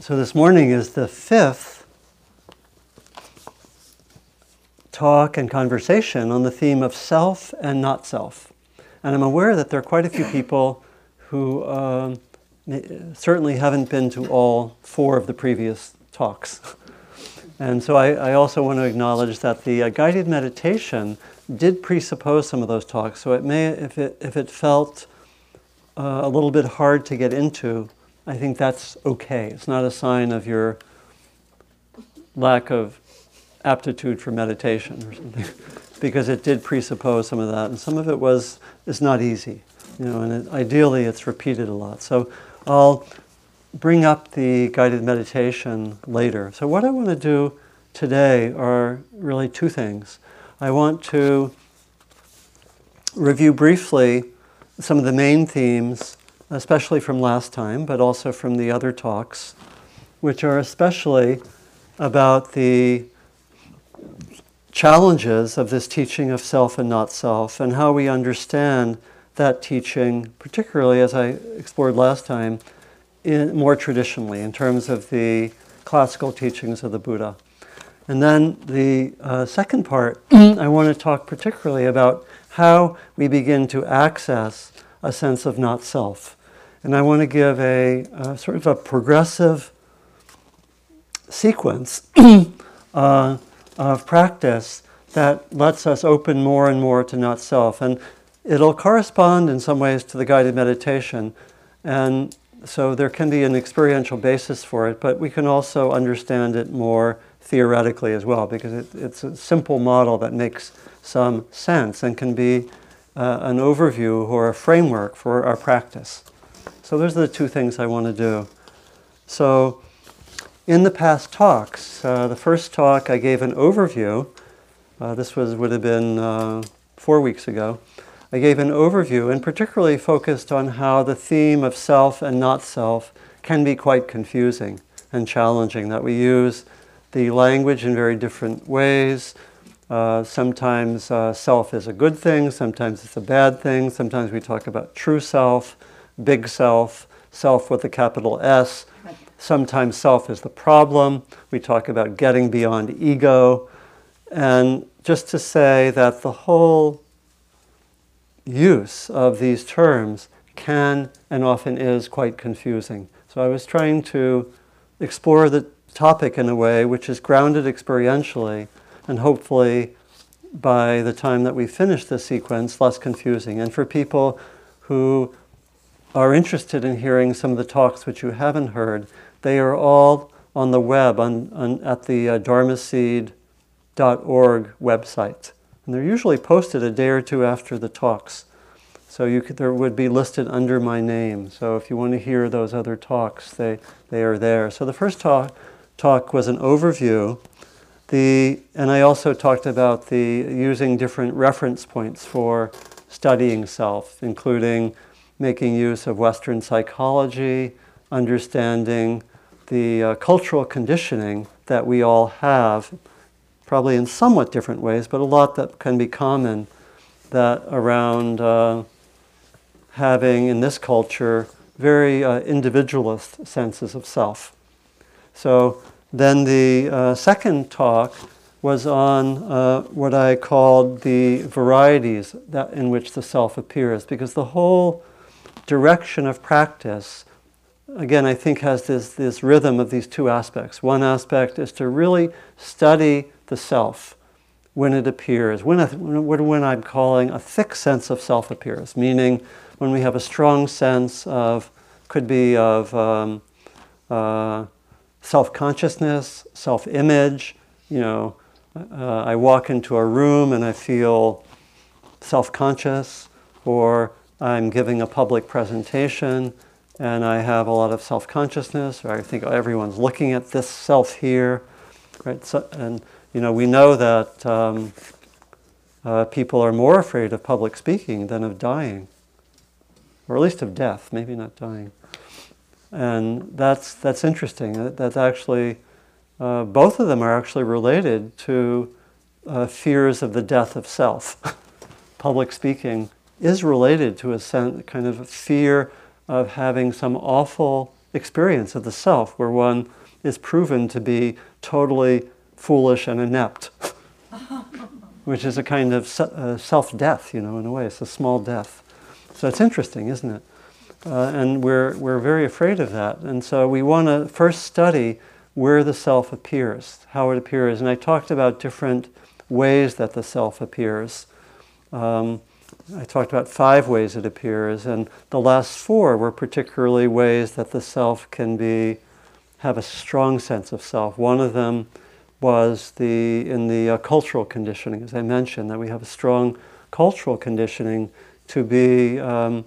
So this morning is the fifth talk and conversation on the theme of self and not self. And I'm aware that there are quite a few people who um, certainly haven't been to all four of the previous talks. And so I, I also want to acknowledge that the uh, guided meditation did presuppose some of those talks. So it may, if it, if it felt uh, a little bit hard to get into, I think that's okay. It's not a sign of your lack of aptitude for meditation or something, because it did presuppose some of that, and some of it was is not easy, you know. And it, ideally, it's repeated a lot. So I'll bring up the guided meditation later. So what I want to do today are really two things. I want to review briefly some of the main themes, especially from last time, but also from the other talks, which are especially about the challenges of this teaching of self and not self, and how we understand that teaching, particularly as I explored last time, in, more traditionally in terms of the classical teachings of the Buddha. And then the uh, second part, I want to talk particularly about how we begin to access a sense of not self. And I want to give a, a sort of a progressive sequence uh, of practice that lets us open more and more to not self. And it'll correspond in some ways to the guided meditation. And so there can be an experiential basis for it, but we can also understand it more theoretically as well, because it, it's a simple model that makes some sense and can be uh, an overview or a framework for our practice. So those are the two things I want to do. So in the past talks, uh, the first talk I gave an overview. Uh, this was would have been uh, four weeks ago I gave an overview and particularly focused on how the theme of self and not self can be quite confusing and challenging, that we use the language in very different ways. Uh, sometimes uh, self is a good thing, sometimes it's a bad thing, sometimes we talk about true self, big self, self with a capital S. Sometimes self is the problem. We talk about getting beyond ego. And just to say that the whole use of these terms can and often is quite confusing. So I was trying to explore the topic in a way which is grounded experientially and hopefully by the time that we finish this sequence less confusing. And for people who are interested in hearing some of the talks which you haven't heard, they are all on the web on, on at the uh, dharmaseed.org website. And they're usually posted a day or two after the talks. So you could, there would be listed under my name. So if you want to hear those other talks, they, they are there. So the first talk, talk was an overview. The, and I also talked about the using different reference points for studying self, including making use of Western psychology, understanding the uh, cultural conditioning that we all have probably in somewhat different ways, but a lot that can be common that around uh, having in this culture very uh, individualist senses of self. So then the uh, second talk was on uh, what I called the varieties that, in which the self appears, because the whole direction of practice again, I think has this, this rhythm of these two aspects. One aspect is to really study the self when it appears, when, when, when I'm calling a thick sense of self appears, meaning when we have a strong sense of, could be of um, uh, self consciousness, self image. You know, uh, I walk into a room and I feel self conscious, or I'm giving a public presentation and I have a lot of self consciousness, or I think everyone's looking at this self here, right? So, and you know, we know that um, uh, people are more afraid of public speaking than of dying, or at least of death, maybe not dying. And that's that's interesting. That's actually uh, both of them are actually related to uh, fears of the death of self. public speaking is related to a sense, kind of fear of having some awful experience of the self where one is proven to be totally foolish and inept, which is a kind of uh, self death, you know, in a way. It's a small death. So it's interesting, isn't it? Uh, and we're, we're very afraid of that. And so we want to first study where the self appears, how it appears. And I talked about different ways that the self appears. Um, I talked about five ways it appears, and the last four were particularly ways that the self can be have a strong sense of self. One of them was the in the uh, cultural conditioning, as I mentioned, that we have a strong cultural conditioning to be, um,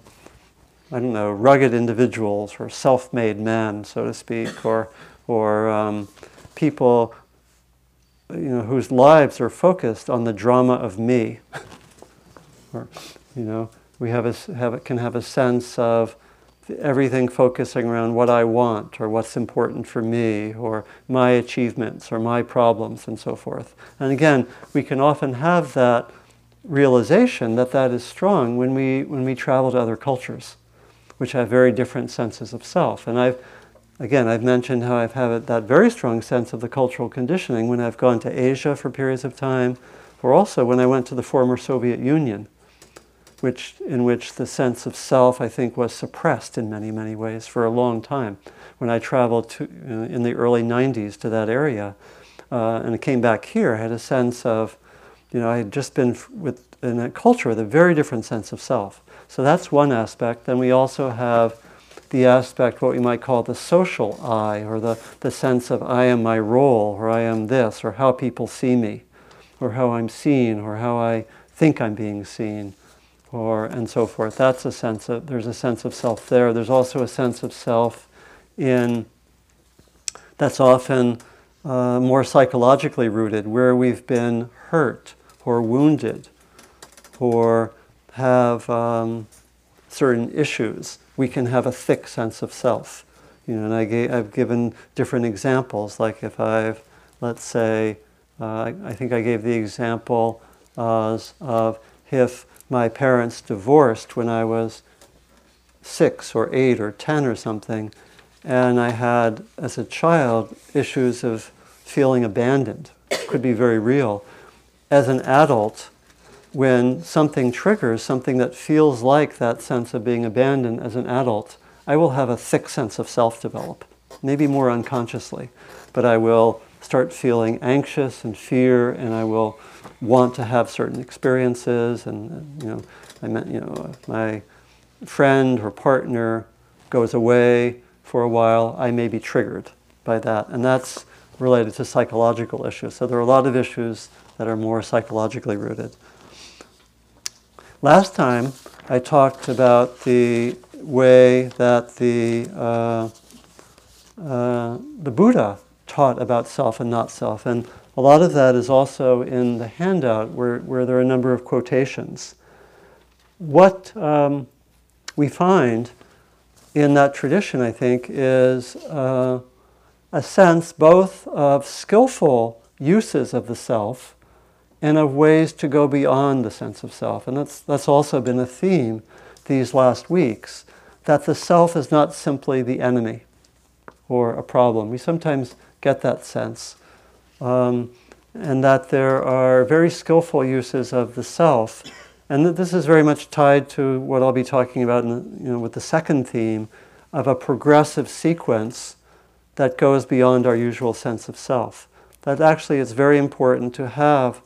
I don't know, rugged individuals or self-made men, so to speak, or or um, people, you know, whose lives are focused on the drama of me. or, you know, we have a, have, can have a sense of everything focusing around what I want or what's important for me or my achievements or my problems and so forth. And again, we can often have that realization that that is strong when we, when we travel to other cultures, which have very different senses of self. And I've, again, I've mentioned how I've had that very strong sense of the cultural conditioning when I've gone to Asia for periods of time, or also when I went to the former Soviet Union which, in which the sense of self, I think, was suppressed in many, many ways for a long time. When I traveled to, uh, in the early 90s to that area uh, and I came back here, I had a sense of, you know, I had just been with, in a culture with a very different sense of self. So that's one aspect. Then we also have the aspect, what we might call the social I, or the, the sense of I am my role, or I am this, or how people see me, or how I'm seen, or how I think I'm being seen or and so forth. That's a sense of there's a sense of self there. There's also a sense of self in that's often uh, more psychologically rooted, where we've been hurt or wounded or have um, certain issues. We can have a thick sense of self. You know, and I gave, I've given different examples. Like if I've, let's say, uh, I, think I gave the example uh, of if my parents divorced when I was six or eight or ten or something, and I had, as a child, issues of feeling abandoned. Could be very real. As an adult, when something triggers something that feels like that sense of being abandoned as an adult, I will have a thick sense of self develop, maybe more unconsciously, but I will start feeling anxious and fear, and I will want to have certain experiences. And you know, I meant you know, my friend or partner goes away for a while, I may be triggered by that, and that's related to psychological issues. So there are a lot of issues that are more psychologically rooted. Last time I talked about the way that the uh, uh, the Buddha taught about self and not self. And a lot of that is also in the handout where, where there are a number of quotations. What um, we find in that tradition, I think, is uh, a sense both of skillful uses of the self and of ways to go beyond the sense of self. And that's, that's also been a theme these last weeks that the self is not simply the enemy or a problem. We sometimes get that sense. Um, and that there are very skillful uses of the self. And that this is very much tied to what I'll be talking about in, you know, with the second theme of a progressive sequence that goes beyond our usual sense of self. That actually it's very important to have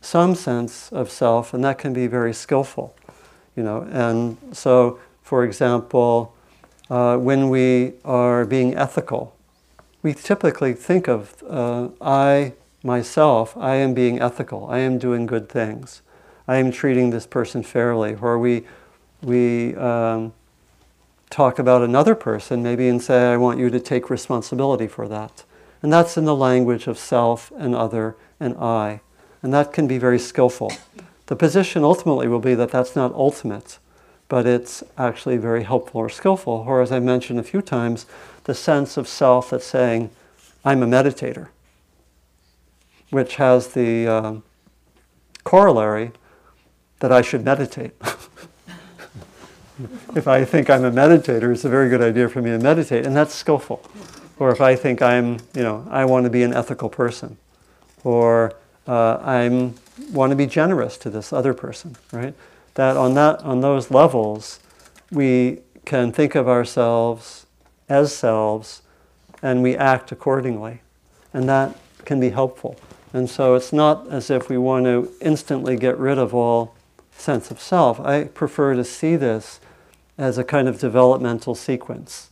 some sense of self, and that can be very skillful. You know, and so, for example, uh, when we are being ethical, we typically think of uh, I, myself, I am being ethical, I am doing good things, I am treating this person fairly, or we, we um, talk about another person maybe and say, I want you to take responsibility for that. And that's in the language of self and other and I. And that can be very skillful. The position ultimately will be that that's not ultimate, but it's actually very helpful or skillful. Or, as I mentioned a few times, the sense of self that's saying, I'm a meditator, which has the um, corollary that I should meditate. if I think I'm a meditator, it's a very good idea for me to meditate, and that's skillful. Or if I think I'm, you know, I want to be an ethical person, or uh, I'm want to be generous to this other person, right? That on that on those levels, we can think of ourselves as selves, and we act accordingly, and that can be helpful. And so it's not as if we want to instantly get rid of all sense of self. I prefer to see this as a kind of developmental sequence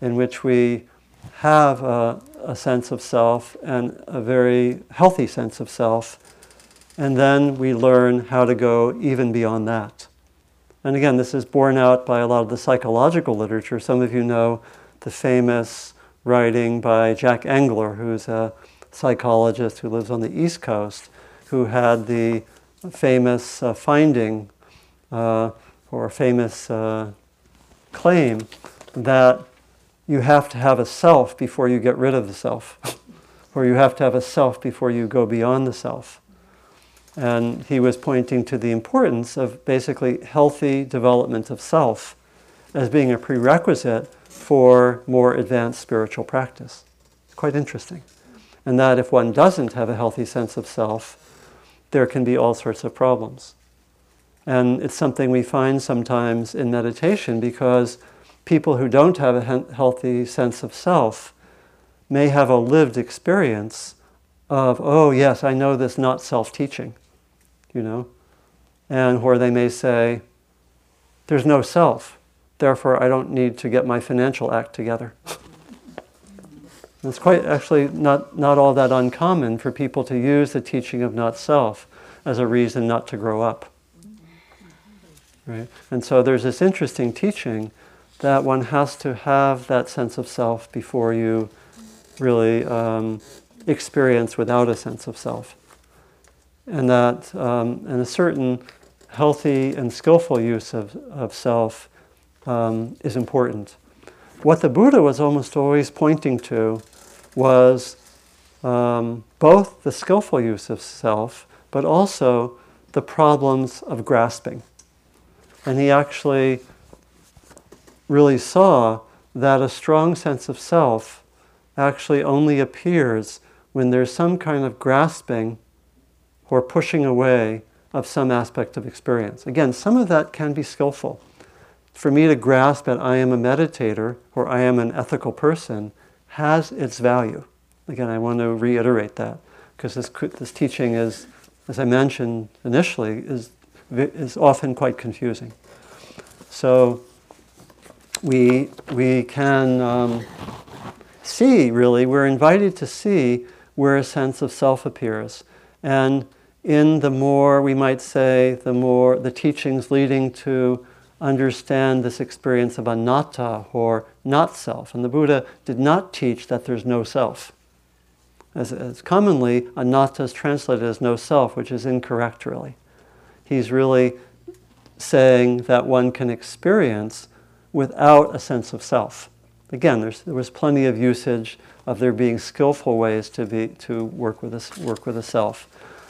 in which we have a, a, sense of self and a very healthy sense of self, and then we learn how to go even beyond that. And again, this is borne out by a lot of the psychological literature. Some of you know the famous writing by Jack Engler, who's a psychologist who lives on the East Coast, who had the famous uh, finding uh, or famous uh, claim that you have to have a self before you get rid of the self, or you have to have a self before you go beyond the self. And he was pointing to the importance of basically healthy development of self as being a prerequisite for more advanced spiritual practice. It's quite interesting. And that if one doesn't have a healthy sense of self, there can be all sorts of problems. And it's something we find sometimes in meditation because people who don't have a healthy sense of self may have a lived experience of, oh, yes, I know this not self teaching, you know, and where they may say, there's no self, therefore I don't need to get my financial act together. it's quite actually not, not all that uncommon for people to use the teaching of not self as a reason not to grow up. Right? And so there's this interesting teaching that one has to have that sense of self before you really um, experience without a sense of self. And that, um, and a certain healthy and skillful use of, of self um, is important. What the Buddha was almost always pointing to was um, both the skillful use of self, but also the problems of grasping. And he actually really saw that a strong sense of self actually only appears when there's some kind of grasping or pushing away of some aspect of experience. Again, some of that can be skillful. For me to grasp that I am a meditator or I am an ethical person has its value. Again, I want to reiterate that because this, this teaching is, as I mentioned initially, is, is often quite confusing. So we, we can um, see, really, we're invited to see where a sense of self appears. And in the more, we might say, the more the teachings leading to understand this experience of anatta or not self. And the Buddha did not teach that there's no self. As, as commonly, anatta is translated as no self, which is incorrect, really. He's really saying that one can experience without a sense of self. Again, there was plenty of usage of there being skillful ways to, be, to work, with a, work with a self.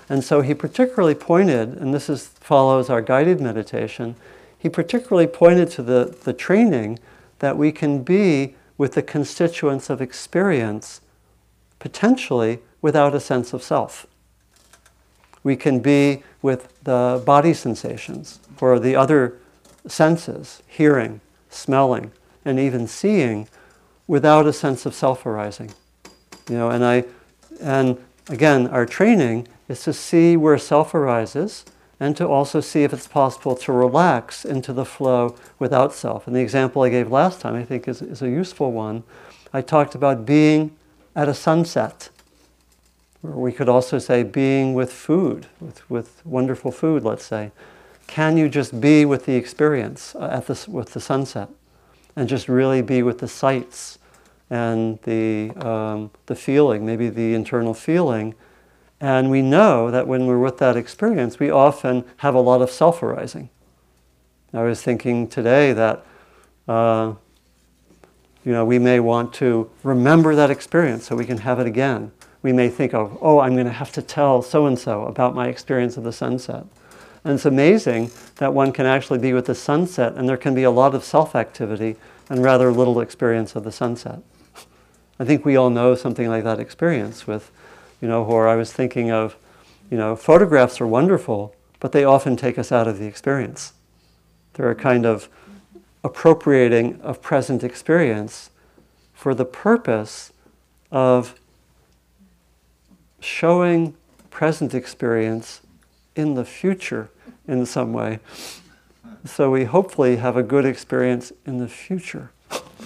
And so he particularly pointed, and this is, follows our guided meditation, he particularly pointed to the, the training that we can be with the constituents of experience potentially without a sense of self. We can be with the body sensations or the other senses, hearing, smelling, and even seeing without a sense of self arising. You know, and I and again, our training is to see where self arises and to also see if it's possible to relax into the flow without self. And the example I gave last time, I think, is, is a useful one. I talked about being at a sunset. Or we could also say being with food, with, with wonderful food, let's say. Can you just be with the experience uh, at the, with the sunset and just really be with the sights and the, um, the feeling, maybe the internal feeling? And we know that when we're with that experience, we often have a lot of self arising. I was thinking today that uh, you know, we may want to remember that experience so we can have it again. We may think of, oh, I'm going to have to tell so and so about my experience of the sunset. And it's amazing that one can actually be with the sunset and there can be a lot of self activity and rather little experience of the sunset. I think we all know something like that experience with, you know, where I was thinking of, you know, photographs are wonderful, but they often take us out of the experience. They're a kind of appropriating of present experience for the purpose of showing present experience in the future in some way. So we hopefully have a good experience in the future.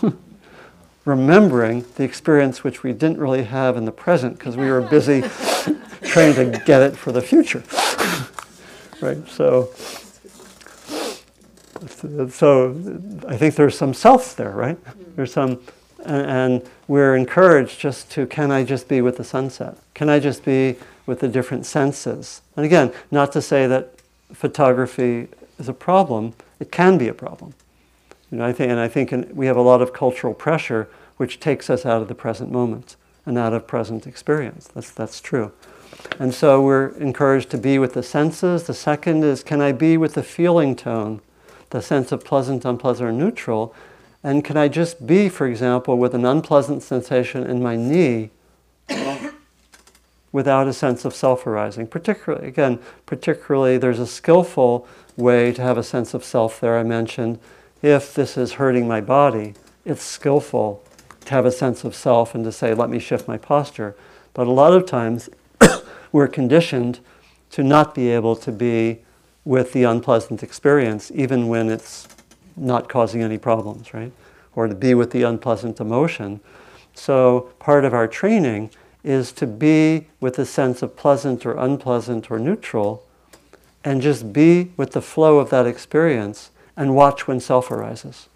Remembering the experience which we didn't really have in the present because we were busy trying to get it for the future. right? So, so I think there's some self there, right? There's some, and, and we're encouraged just to can I just be with the sunset? Can I just be with the different senses? And again, not to say that photography is a problem, it can be a problem. You know, I think, and I think in, we have a lot of cultural pressure which takes us out of the present moment and out of present experience. That's, that's true. And so we're encouraged to be with the senses. The second is can I be with the feeling tone, the sense of pleasant, unpleasant, or neutral? And can I just be, for example, with an unpleasant sensation in my knee without a sense of self arising? Particularly, again, particularly there's a skillful way to have a sense of self there. I mentioned if this is hurting my body, it's skillful to have a sense of self and to say, let me shift my posture. But a lot of times we're conditioned to not be able to be with the unpleasant experience, even when it's not causing any problems, right? Or to be with the unpleasant emotion. So part of our training is to be with a sense of pleasant or unpleasant or neutral and just be with the flow of that experience and watch when self arises.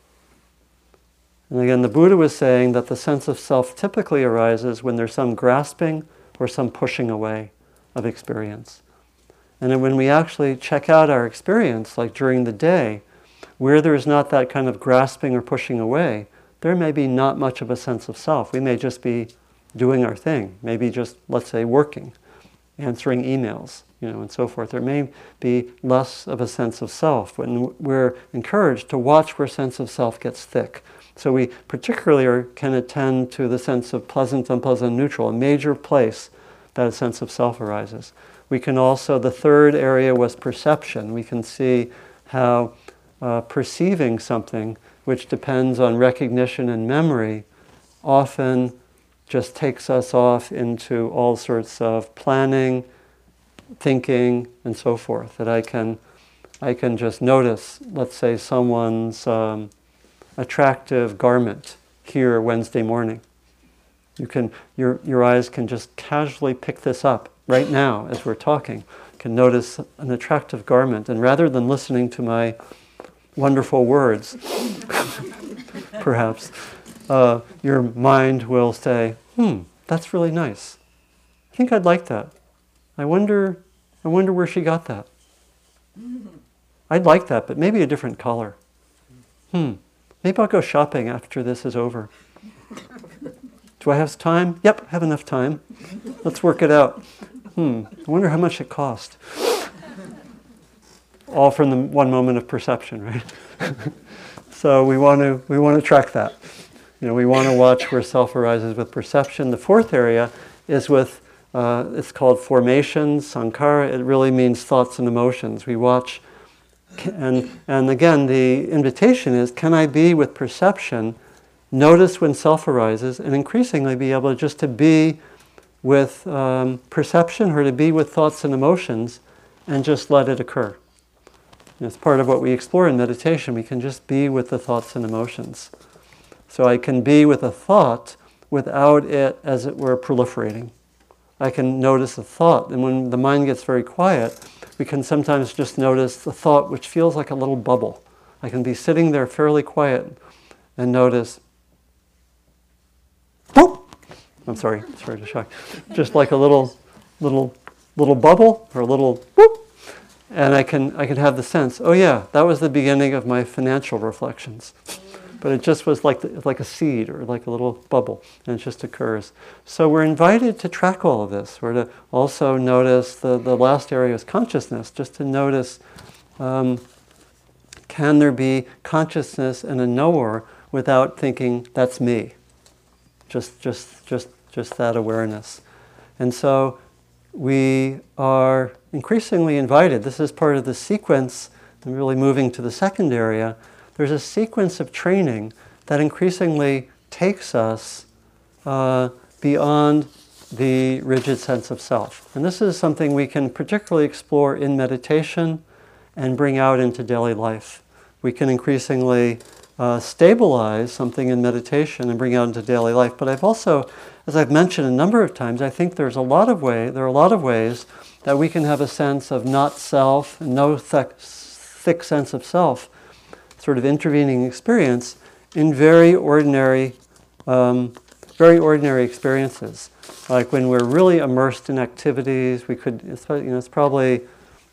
And again, the Buddha was saying that the sense of self typically arises when there's some grasping or some pushing away of experience. And then when we actually check out our experience, like during the day, where there's not that kind of grasping or pushing away, there may be not much of a sense of self. We may just be doing our thing, maybe just, let's say, working, answering emails, you know, and so forth. There may be less of a sense of self when we're encouraged to watch where sense of self gets thick. So we particularly are, can attend to the sense of pleasant, unpleasant, neutral, a major place that a sense of self arises. We can also, the third area was perception. We can see how uh, perceiving something which depends on recognition and memory often just takes us off into all sorts of planning, thinking, and so forth. That I can, I can just notice, let's say, someone's um, attractive garment here Wednesday morning. You can, your, your eyes can just casually pick this up right now as we're talking. can notice an attractive garment, and rather than listening to my wonderful words, perhaps, uh, your mind will say, hmm, that's really nice. I think I'd like that. I wonder, I wonder where she got that. I'd like that, but maybe a different color. Hmm, maybe I'll go shopping after this is over. Do I have time? Yep, have enough time. Let's work it out. Hmm, I wonder how much it cost all from the one moment of perception, right? so we want to we want to track that. You know, we want to watch where self arises with perception. The fourth area is with uh, it's called formations, sankhara. It really means thoughts and emotions. We watch, and and again, the invitation is: Can I be with perception? Notice when self arises, and increasingly be able just to be with um, perception or to be with thoughts and emotions, and just let it occur. It's part of what we explore in meditation. We can just be with the thoughts and emotions. So I can be with a thought without it, as it were, proliferating. I can notice a thought, and when the mind gets very quiet, we can sometimes just notice the thought which feels like a little bubble. I can be sitting there fairly quiet and notice, whoop! I'm sorry, sorry to shock. Just like a little, little, little bubble or a little and I can, I can have the sense, oh yeah, that was the beginning of my financial reflections. But it just was like, the, like a seed or like a little bubble, and it just occurs. So we're invited to track all of this. We're to also notice the, the last area is consciousness, just to notice um, can there be consciousness and a knower without thinking that's me? Just, just, just, just that awareness. And so we are increasingly invited. This is part of the sequence, and really moving to the second area. There's a sequence of training that increasingly takes us uh, beyond the rigid sense of self. And this is something we can particularly explore in meditation and bring out into daily life. We can increasingly uh, stabilize something in meditation and bring out into daily life. But I've also, as I've mentioned a number of times, I think there's a lot of way there are a lot of ways that we can have a sense of not self, no thick, thick sense of self, sort of intervening experience in very ordinary, um, very ordinary experiences. Like when we're really immersed in activities, we could, you know, it's probably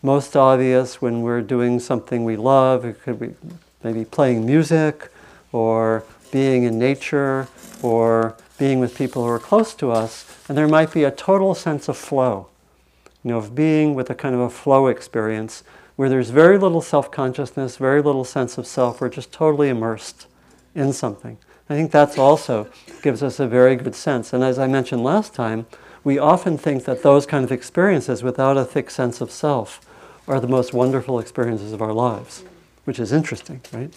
most obvious when we're doing something we love. It could be maybe playing music or being in nature or being with people who are close to us. And there might be a total sense of flow, you know, of being with a kind of a flow experience where there's very little self consciousness, very little sense of self. We're just totally immersed in something. I think that's also gives us a very good sense. And as I mentioned last time, we often think that those kind of experiences without a thick sense of self are the most wonderful experiences of our lives, which is interesting, right?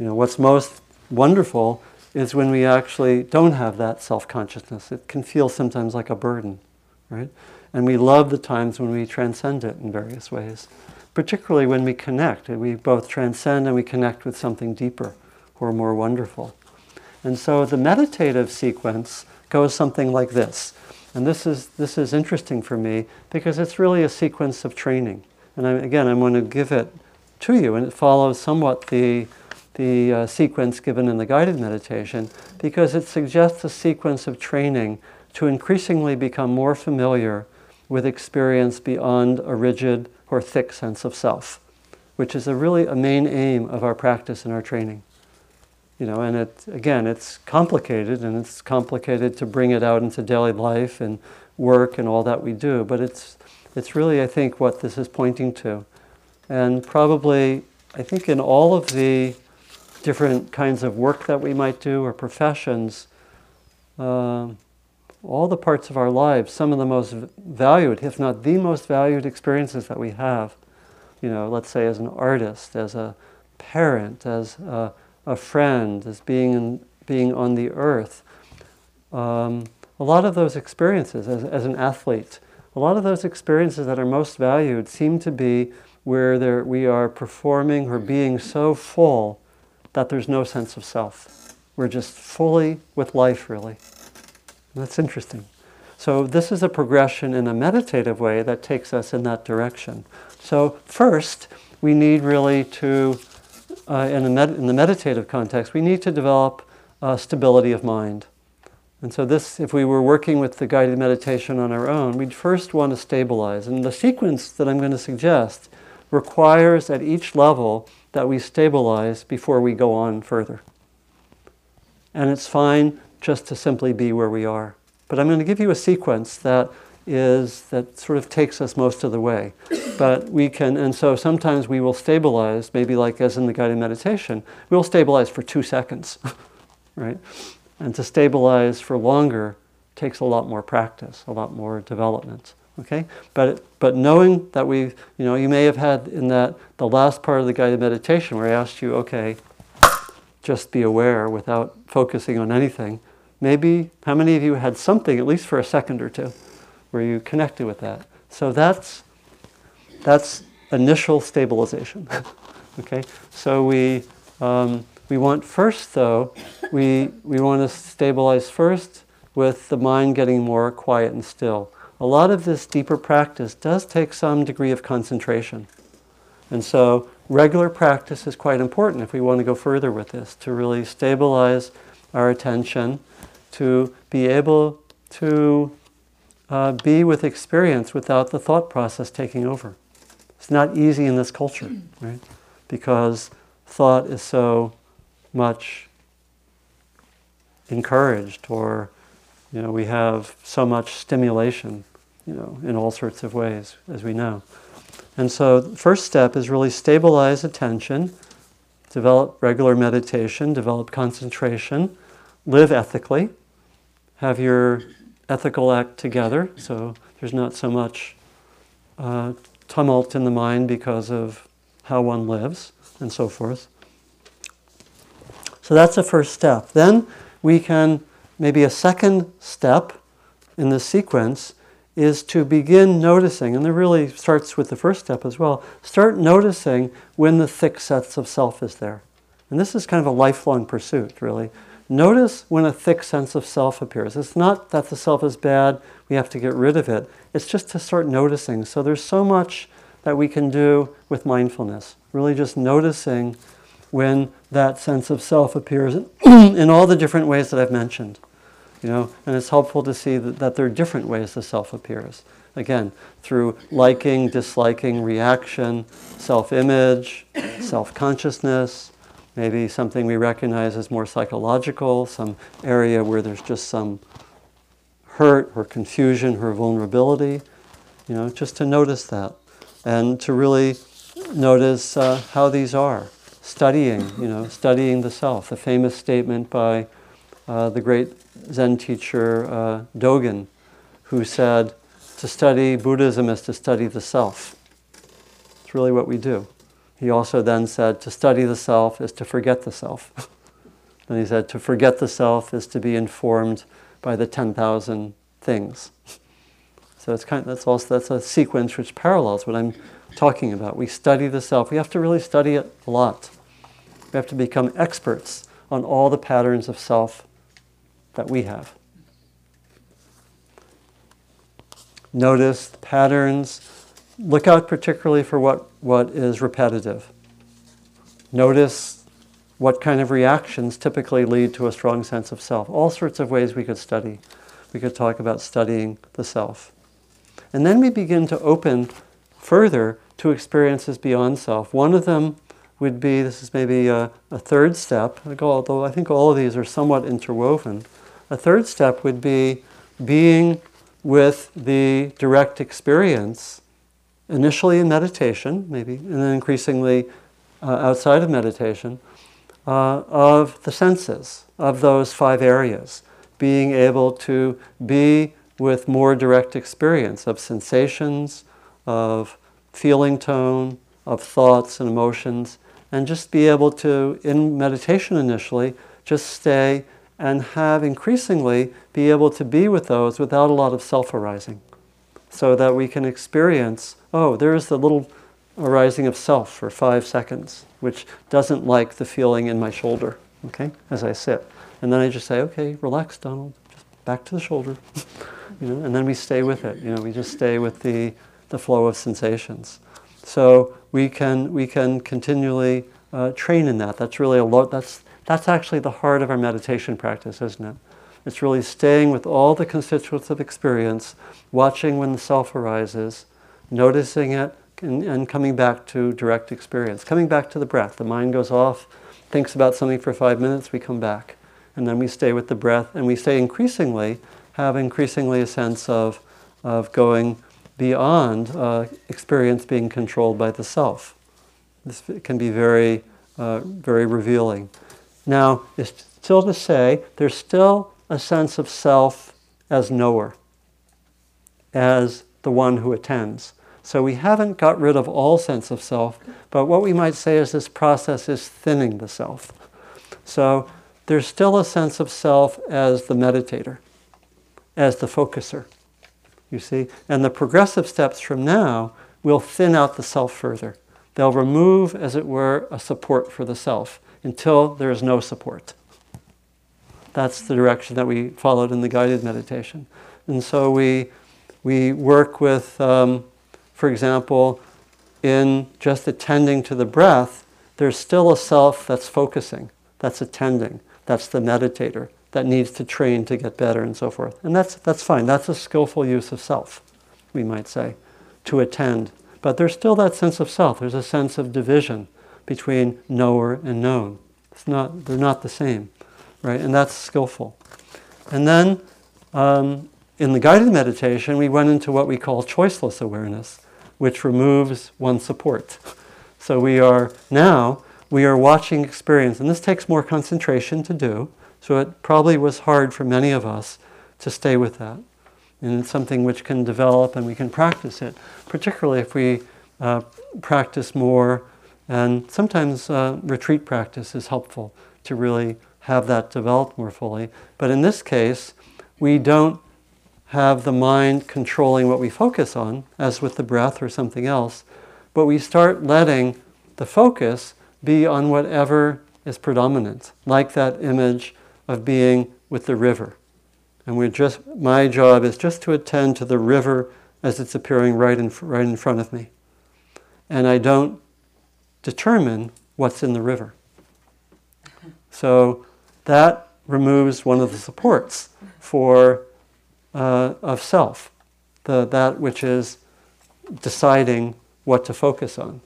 You know, what's most wonderful is when we actually don't have that self consciousness. It can feel sometimes like a burden, right? And we love the times when we transcend it in various ways, particularly when we connect. We both transcend and we connect with something deeper or more wonderful. And so the meditative sequence goes something like this. And this is, this is interesting for me because it's really a sequence of training. And I, again, I'm going to give it to you, and it follows somewhat the, the uh, sequence given in the guided meditation because it suggests a sequence of training to increasingly become more familiar with experience beyond a rigid or thick sense of self, which is a really a main aim of our practice and our training. You know, and it again, it's complicated, and it's complicated to bring it out into daily life and work and all that we do. But it's it's really, I think, what this is pointing to, and probably, I think, in all of the different kinds of work that we might do or professions, uh, all the parts of our lives, some of the most valued, if not the most valued experiences that we have. You know, let's say as an artist, as a parent, as a a friend, as being, in, being on the earth. Um, a lot of those experiences, as, as an athlete, a lot of those experiences that are most valued seem to be where there, we are performing or being so full that there's no sense of self. We're just fully with life, really. That's interesting. So, this is a progression in a meditative way that takes us in that direction. So, first, we need really to uh, in, med- in, the meditative context, we need to develop uh, stability of mind. And so, this, if we were working with the guided meditation on our own, we'd first want to stabilize. And the sequence that I'm going to suggest requires at each level that we stabilize before we go on further. And it's fine just to simply be where we are. But I'm going to give you a sequence that is that sort of takes us most of the way. But we can, and so sometimes we will stabilize, maybe like as in the guided meditation, we'll stabilize for two seconds, right? And to stabilize for longer takes a lot more practice, a lot more development. Okay, but but knowing that we, you know, you may have had in that the last part of the guided meditation where I asked you, okay, just be aware without focusing on anything. Maybe how many of you had something at least for a second or two? where you connected with that. So that's that's initial stabilization. okay, so we um, we want first though we we want to stabilize first with the mind getting more quiet and still. A lot of this deeper practice does take some degree of concentration, and so regular practice is quite important if we want to go further with this to really stabilize our attention, to be able to uh, be with experience without the thought process taking over. It's not easy in this culture, right? Because thought is so much encouraged or you know we have so much stimulation you know in all sorts of ways as we know and so the first step is really stabilize attention develop regular meditation develop concentration live ethically have your ethical act together so there's not so much uh, tumult in the mind because of how one lives and so forth so that's the first step then we can, maybe a second step in the sequence is to begin noticing, and it really starts with the first step as well, start noticing when the thick sets of self is there. And this is kind of a lifelong pursuit, really. Notice when a thick sense of self appears. It's not that the self is bad, we have to get rid of it. It's just to start noticing. So there's so much that we can do with mindfulness, really just noticing when that sense of self appears in all the different ways that I've mentioned. You know, and it's helpful to see that, that there are different ways the self appears. Again, through liking, disliking, reaction, self image, self consciousness, maybe something we recognize as more psychological, some area where there's just some hurt or confusion or vulnerability. You know, just to notice that and to really notice uh, how these are studying, you know, studying the self. The famous statement by uh, the great Zen teacher uh, Dogen, who said, to study Buddhism is to study the self. It's really what we do. He also then said, to study the self is to forget the self. then he said, to forget the self is to be informed by the 10,000 things. So it's kind of, that's also that's a sequence which parallels what I'm talking about. We study the self. We have to really study it a lot. We have to become experts on all the patterns of self that we have. Notice the patterns. Look out particularly for what, what is repetitive. Notice what kind of reactions typically lead to a strong sense of self. All sorts of ways we could study. We could talk about studying the self. And then we begin to open further to experiences beyond self. One of them would be this is maybe a, a third step, although I think all of these are somewhat interwoven. A third step would be being with the direct experience, initially in meditation, maybe, and then increasingly uh, outside of meditation, uh, of the senses, of those five areas. Being able to be with more direct experience of sensations, of feeling tone, of thoughts and emotions, and just be able to, in meditation initially, just stay and have increasingly be able to be with those without a lot of self arising. So that we can experience, oh, there's the little arising of self for five seconds, which doesn't like the feeling in my shoulder, okay, as I sit. And then I just say, okay, relax, Donald, just back to the shoulder. you know, and then we stay with it. You know, we just stay with the, the flow of sensations. So we can, we can continually uh, train in that. That's really a lot, that's, that's actually the heart of our meditation practice, isn't it? It's really staying with all the constituents of experience, watching when the self arises, noticing it, and, and, coming back to direct experience. Coming back to the breath. The mind goes off, thinks about something for five minutes, we come back. And then we stay with the breath, and we stay increasingly, have increasingly a sense of, of going beyond uh, experience being controlled by the self. This can be very, uh, very revealing. Now, it's still to say there's still a sense of self as knower, as the one who attends. So we haven't got rid of all sense of self, but what we might say is this process is thinning the self. So there's still a sense of self as the meditator, as the focuser you see. And the progressive steps from now will thin out the self further. They'll remove, as it were, a support for the self until there is no support. That's the direction that we followed in the guided meditation. And so we, we work with, um, for example, in just attending to the breath, there's still a self that's focusing, that's attending, that's the meditator that needs to train to get better and so forth. And that's, that's fine. That's a skillful use of self, we might say, to attend. But there's still that sense of self. There's a sense of division between knower and known. It's not, they're not the same, right? And that's skillful. And then um, in the guided meditation, we went into what we call choiceless awareness, which removes one support. So we are now, we are watching experience, and this takes more concentration to do, so it probably was hard for many of us to stay with that. And it's something which can develop and we can practice it, particularly if we uh, practice more. And sometimes uh, retreat practice is helpful to really have that develop more fully. But in this case, we don't have the mind controlling what we focus on, as with the breath or something else, but we start letting the focus be on whatever is predominant, like that image of being with the river. And we're just, my job is just to attend to the river as it's appearing right in, right in front of me. And I don't determine what's in the river. So that removes one of the supports for uh, of self, the, that which is deciding what to focus on.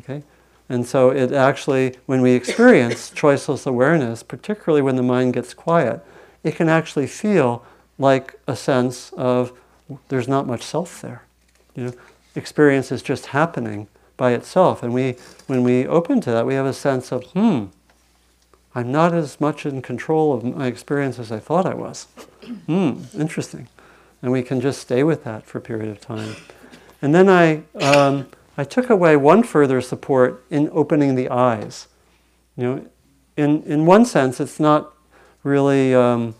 Okay? And so it actually, when we experience choiceless awareness, particularly when the mind gets quiet, it can actually feel like a sense of there's not much self there. You know, experience is just happening by itself. And we, when we open to that, we have a sense of, hmm, I'm not as much in control of my experience as I thought I was. Hmm, interesting. And we can just stay with that for a period of time. And then I, um, I took away one further support in opening the eyes. You know, in, in one sense, it's not really um,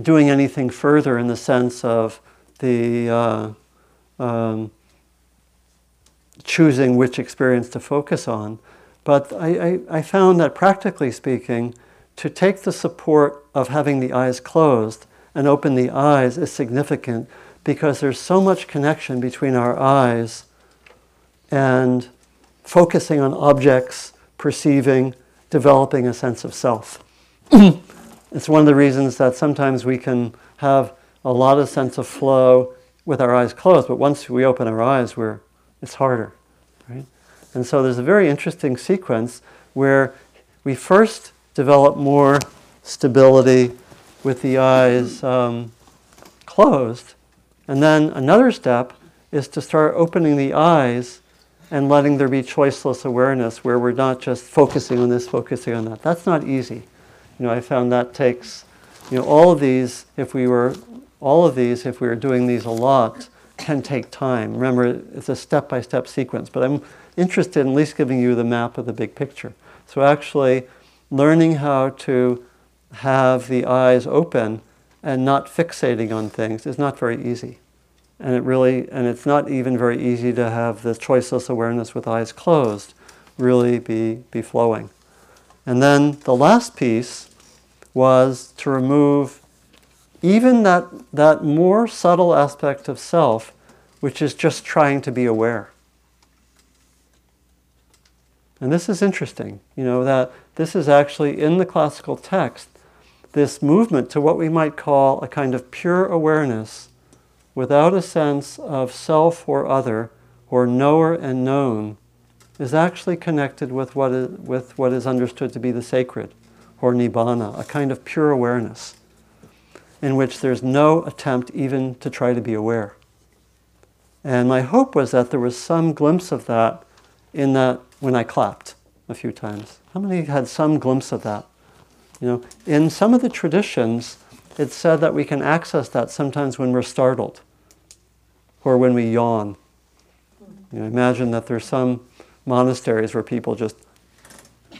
doing anything further in the sense of the uh, um, choosing which experience to focus on. But I, I, I, found that practically speaking, to take the support of having the eyes closed and open the eyes is significant because there's so much connection between our eyes and focusing on objects, perceiving, developing a sense of self. it's one of the reasons that sometimes we can have a lot of sense of flow with our eyes closed, but once we open our eyes, we're, it's harder? And so there's a very interesting sequence where we first develop more stability with the eyes um, closed, and then another step is to start opening the eyes and letting there be choiceless awareness where we're not just focusing on this, focusing on that. That's not easy. You know, I found that takes, you know, all of these, if we were, all of these, if we were doing these a lot, can take time. Remember, it's a step by step sequence, but I'm interested in at least giving you the map of the big picture. So, actually, learning how to have the eyes open and not fixating on things is not very easy. And it really, and it's not even very easy to have the choiceless awareness with eyes closed really be, be flowing. And then the last piece was to remove even that, that more subtle aspect of self, which is just trying to be aware. And this is interesting, you know, that this is actually in the classical text, this movement to what we might call a kind of pure awareness without a sense of self or other, or knower and known, is actually connected with what is, with what is understood to be the sacred, or nibbana, a kind of pure awareness, in which there's no attempt even to try to be aware. And my hope was that there was some glimpse of that in that when I clapped a few times. How many had some glimpse of that? You know, in some of the traditions, it's said that we can access that sometimes when we're startled or when we yawn. You know, imagine that there's some monasteries where people just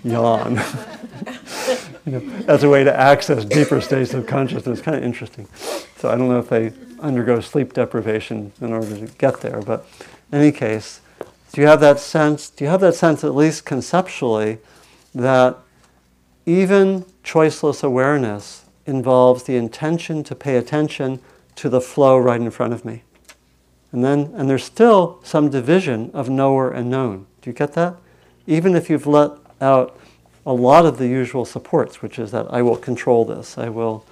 yawn you know, as a way to access deeper states of consciousness. Kind of interesting. So I don't know if they undergo sleep deprivation in order to get there, but in any case, do you have that sense? Do you have that sense, at least conceptually, that even choiceless awareness involves the intention to pay attention to the flow right in front of me? And then, and there's still some division of knower and known. Do you get that? Even if you've let out a lot of the usual supports, which is that I will control this, I will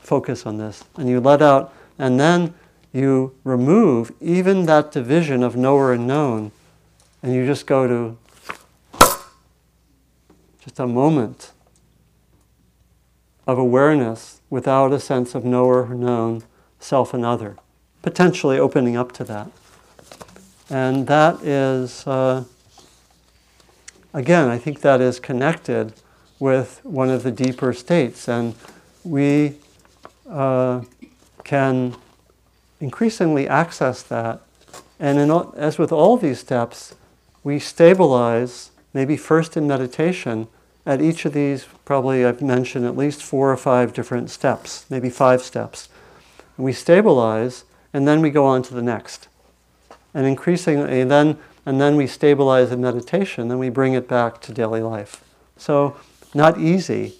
focus on this, and you let out, and then you remove even that division of knower and known, and you just go to just a moment of awareness without a sense of knower known, self and other, potentially opening up to that. And that is, uh, again, I think that is connected with one of the deeper states. And we uh, can increasingly access that. And in, as with all these steps, we stabilize, maybe first in meditation, at each of these, probably I've mentioned at least four or five different steps, maybe five steps. And we stabilize, and then we go on to the next. And increasingly, and then, and then we stabilize in meditation, then we bring it back to daily life. So, not easy.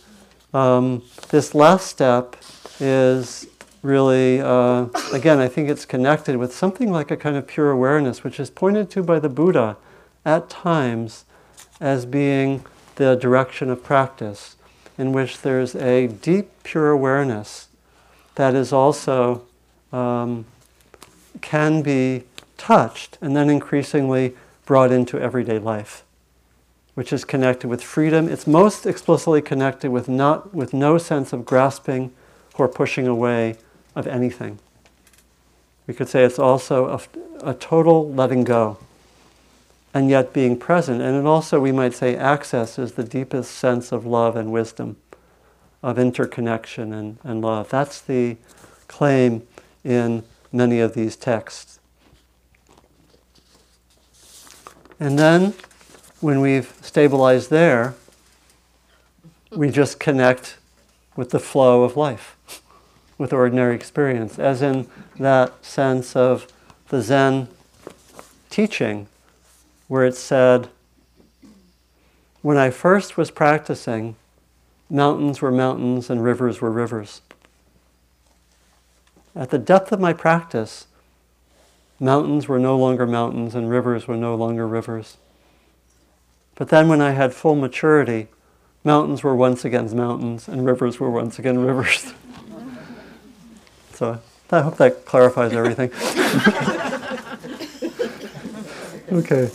Um, this last step is really, uh, again, I think it's connected with something like a kind of pure awareness, which is pointed to by the Buddha at times as being the direction of practice, in which there's a deep, pure awareness that is also um, can be touched and then increasingly brought into everyday life, which is connected with freedom. It's most explicitly connected with not with no sense of grasping or pushing away of anything. We could say it's also a, a total letting go and yet being present. And also, we might say, access is the deepest sense of love and wisdom, of interconnection and, and love. That's the claim in many of these texts. And then, when we've stabilized there, we just connect with the flow of life with ordinary experience, as in that sense of the Zen teaching, where it said, When I first was practicing, mountains were mountains and rivers were rivers. At the depth of my practice, mountains were no longer mountains and rivers were no longer rivers. But then when I had full maturity, mountains were once again mountains and rivers were once again rivers. So I hope that clarifies everything. okay.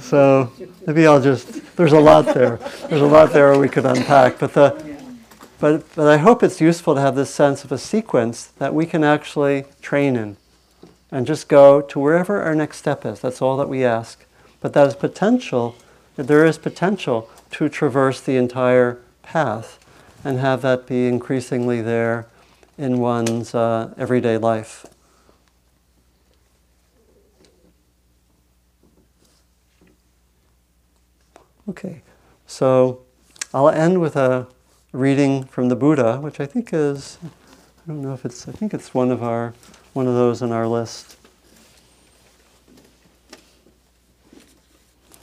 So maybe I'll just, there's a lot there. There's a lot there we could unpack. But, the, but, but I hope it's useful to have this sense of a sequence that we can actually train in and just go to wherever our next step is. That's all that we ask. But that is potential, there is potential to traverse the entire path and have that be increasingly there in one's uh, everyday life. Okay, so I'll end with a reading from the Buddha, which I think is, I don't know if it's, I think it's one of our, one of those on our list.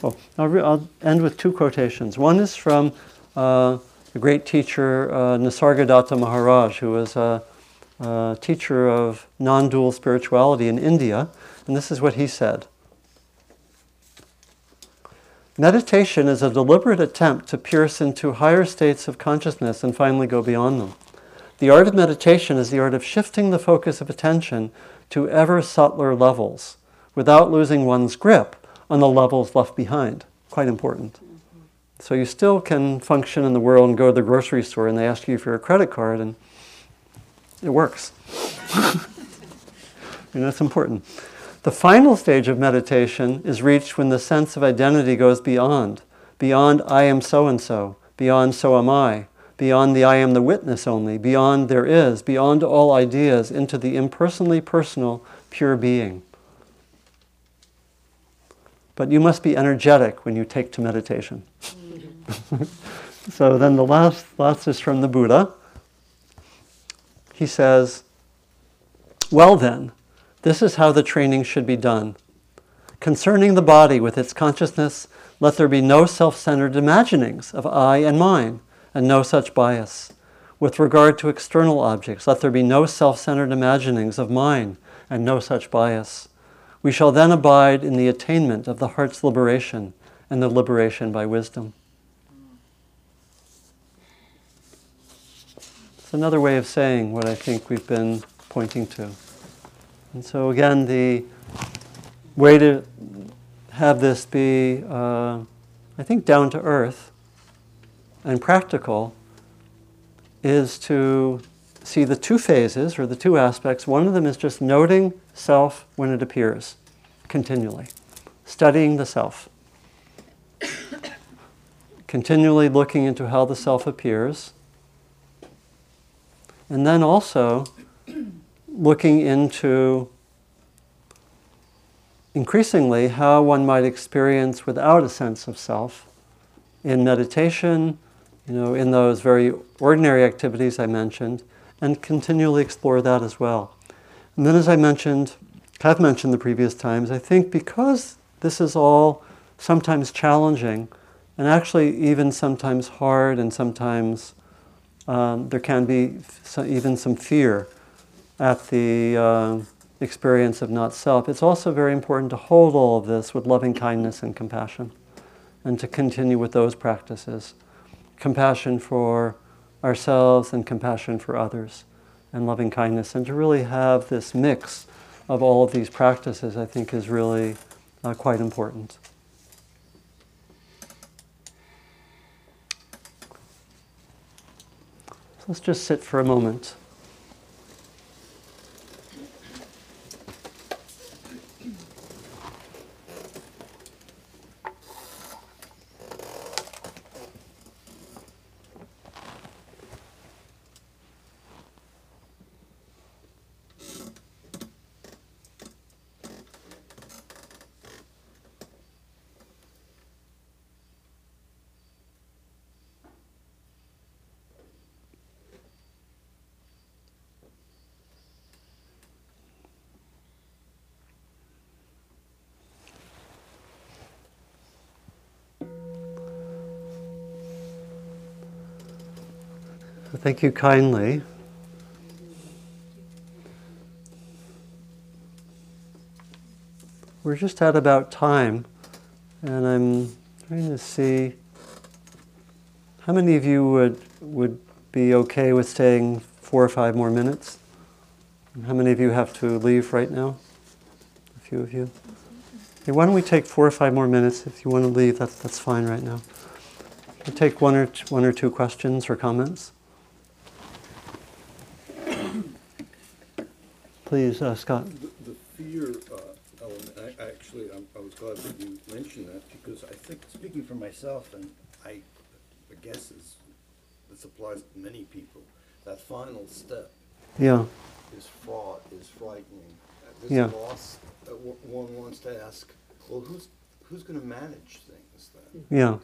Oh, I'll, re- I'll end with two quotations. One is from uh, the great teacher uh, Nisargadatta Maharaj, who was a, a teacher of non dual spirituality in India, and this is what he said Meditation is a deliberate attempt to pierce into higher states of consciousness and finally go beyond them. The art of meditation is the art of shifting the focus of attention to ever subtler levels without losing one's grip on the levels left behind. Quite important. So you still can function in the world and go to the grocery store and they ask you for your credit card and it works. you know, it's important. The final stage of meditation is reached when the sense of identity goes beyond, beyond I am so and so, beyond so am I, beyond the I am the witness only, beyond there is, beyond all ideas, into the impersonally personal, pure being. But you must be energetic when you take to meditation. so then the last, last is from the Buddha. He says, Well then, this is how the training should be done. Concerning the body with its consciousness, let there be no self centered imaginings of I and mine, and no such bias. With regard to external objects, let there be no self centered imaginings of mine, and no such bias. We shall then abide in the attainment of the heart's liberation and the liberation by wisdom. It's another way of saying what I think we've been pointing to. And so, again, the way to have this be, uh, I think, down to earth and practical is to see the two phases or the two aspects. One of them is just noting self when it appears continually, studying the self, continually looking into how the self appears, and then also looking into increasingly how one might experience without a sense of self in meditation, you know, in those very ordinary activities I mentioned, and continually explore that as well. And then, as I mentioned, have mentioned the previous times, I think because this is all sometimes challenging, and actually even sometimes hard, and sometimes um, there can be even some fear at the uh, experience of not self. It's also very important to hold all of this with loving kindness and compassion, and to continue with those practices compassion for ourselves and compassion for others, and loving kindness, and to really have this mix of all of these practices, I think, is really uh, quite important. So let's just sit for a moment. Thank you kindly. We're just at about time, and I'm trying to see how many of you would would be okay with staying four or five more minutes. how many of you have to leave right now? A few of you. Okay, why don't we take four or five more minutes? If you want to leave, that's that's fine right now. We'll take one or one or two questions or comments. Please, uh, Scott. The, the fear uh, element, I, actually, I'm, i was glad that you mentioned that because I think, speaking for myself, and I, I guess is, this applies to many people, that final step yeah. is fraught, is frightening. Uh, yeah. loss, uh, one wants to ask, well, who's, who's going to manage things then? Yeah.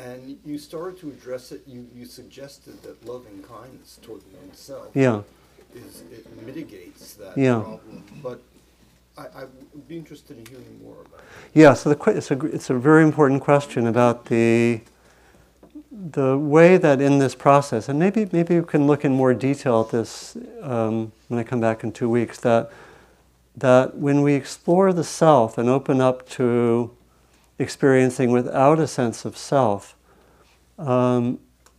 And you started to address it, you, you suggested that loving kindness toward oneself. Yeah is, it mitigates that yeah. problem. But I, I would be interested in hearing more about it. Yeah, so the, it's, a, it's a very important question about the, the way that in this process, and maybe, maybe you can look in more detail at this um, when I come back in two weeks, that, that when we explore the self and open up to experiencing without a sense of self, um,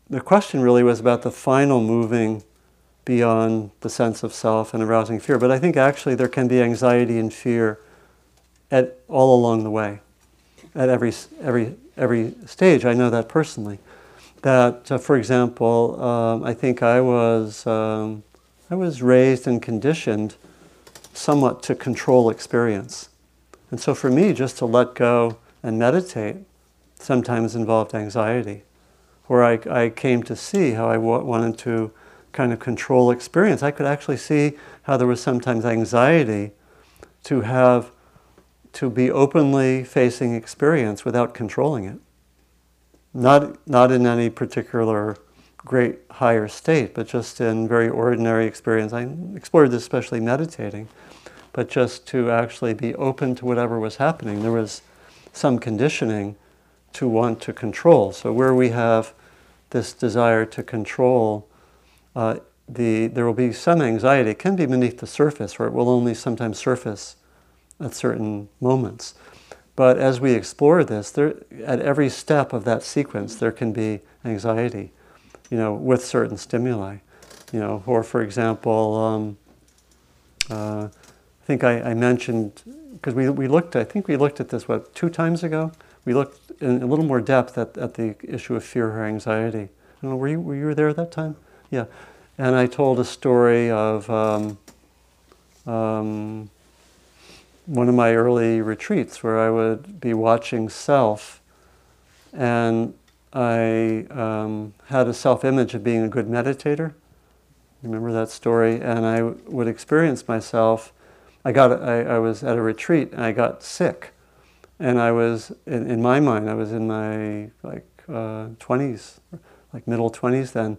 the question really was about the final moving beyond the sense of self and arousing fear. But I think actually there can be anxiety and fear at all along the way, at every every every stage. I know that personally. That, uh, for example, um, I think I was um, I was raised and conditioned somewhat to control experience, and so for me, just to let go and meditate sometimes involved anxiety, where I, I came to see how I w- wanted to kind of control experience, I could actually see how there was sometimes anxiety to have to be openly facing experience without controlling it. Not, not in any particular great higher state, but just in very ordinary experience. I explored this especially meditating, but just to actually be open to whatever was happening. There was some conditioning to want to control. So where we have this desire to control, uh, the, there will be some anxiety. It can be beneath the surface, or it will only sometimes surface at certain moments. But as we explore this, there, at every step of that sequence, there can be anxiety, you know, with certain stimuli, you know, or for example, um, uh, I think I, I mentioned because we, we looked, I think we looked at this what two times ago we looked in a little more depth at, at the issue of fear or anxiety. I don't know, were you, were you there at that time? Yeah. And I told a story of um, um, one of my early retreats where I would be watching self and I um, had a self image of being a good meditator. Remember that story? And I would experience myself. I, got, I, I was at a retreat and I got sick. And I was, in, in my mind, I was in my like uh, 20s, like middle 20s then.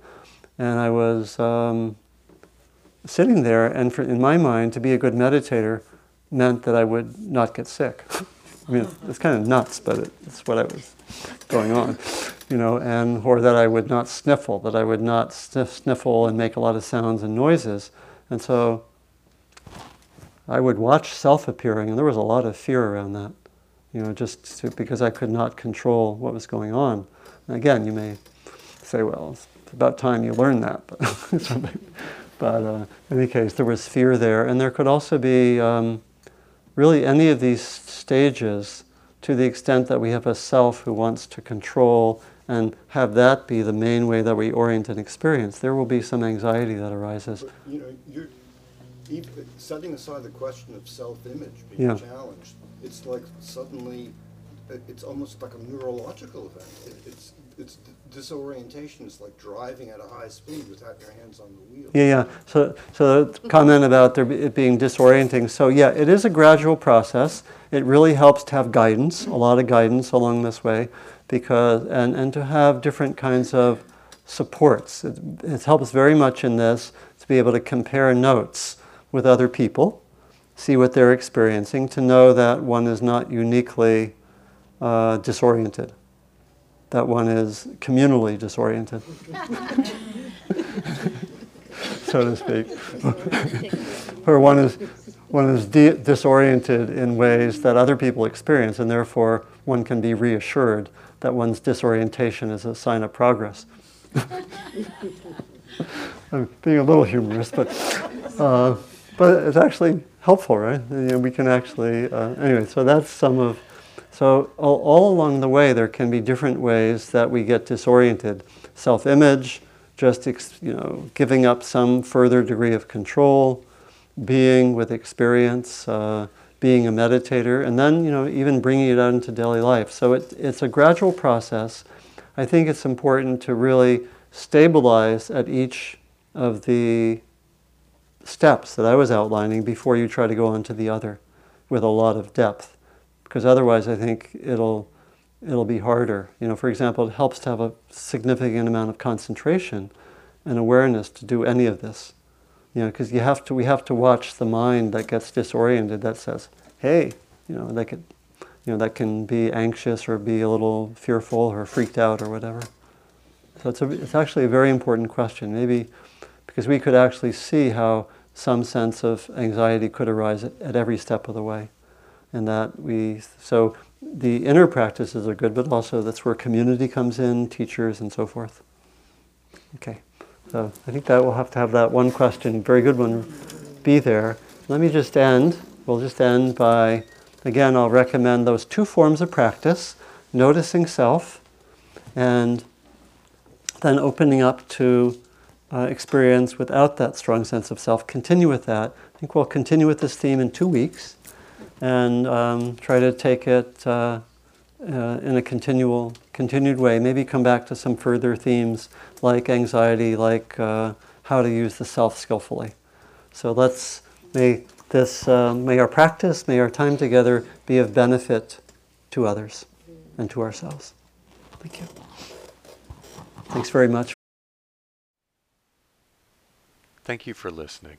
And I was um, sitting there, and for, in my mind, to be a good meditator meant that I would not get sick. I mean, it's kind of nuts, but it, it's what I was going on, you know, and or that I would not sniffle, that I would not sniff, sniffle and make a lot of sounds and noises, and so I would watch self appearing, and there was a lot of fear around that, you know, just to, because I could not control what was going on. And again, you may say, well, about time you learn that, but, but uh, in any case, there was fear there, and there could also be. Um, really any of these stages to the extent that we have a self who wants to control and have that be the main way that we orient an experience, there will be some anxiety that arises. But, you know, you're even, setting aside the question of self-image being Yeah. challenged. It's like suddenly, it- it's almost like a neurological event. It, it's it's disorientation. It's like driving at a high speed without your hands on the wheel. Yeah, yeah. So, so the comment about there it being disorienting. So, yeah, it is a gradual process. It really helps to have guidance, a lot of guidance along this way, because and, and to have different kinds of supports. It, it helps very much in this to be able to compare notes with other people, see what they're experiencing, to know that one is not uniquely uh, disoriented that one is communally disoriented, so to speak. or one is, one is de- disoriented in ways that other people experience, and therefore one can be reassured that one's disorientation is a sign of progress. I'm being a little humorous, but, uh, but it's actually helpful, right? You know, we can actually, uh, anyway, so that's some of so all, all, along the way, there can be different ways that we get disoriented. Self-image, just you know, giving up some further degree of control, being with experience, uh, being a meditator, and then you know even bringing it out into daily life. So it, it's a gradual process. I think it's important to really stabilize at each of the steps that I was outlining before you try to go on to the other with a lot of depth because otherwise I think it'll it'll be harder. You know, for example, it helps to have a significant amount of concentration and awareness to do any of this. You know, because you have to we have to watch the mind that gets disoriented that says, "Hey, you know, that could you know, that can be anxious or be a little fearful or freaked out or whatever." So it's a, it's actually a very important question. Maybe because we could actually see how some sense of anxiety could arise at, at every step of the way and that we so the inner practices are good, but also that's where community comes in, teachers and so forth. Okay, so I think that we'll have to have that one question, very good one, be there. Let me just end. We'll just end by again. I'll recommend those two forms of practice: noticing self, and then opening up to uh, experience without that strong sense of self. Continue with that. I think we'll continue with this theme in two weeks and um, try to take it uh, uh, in a continual, continued way. Maybe come back to some further themes like anxiety, like uh, how to use the self skillfully. So let's may this uh, may our practice, may our time together be of benefit to others and to ourselves. Thank you. Thanks very much. Thank you for listening.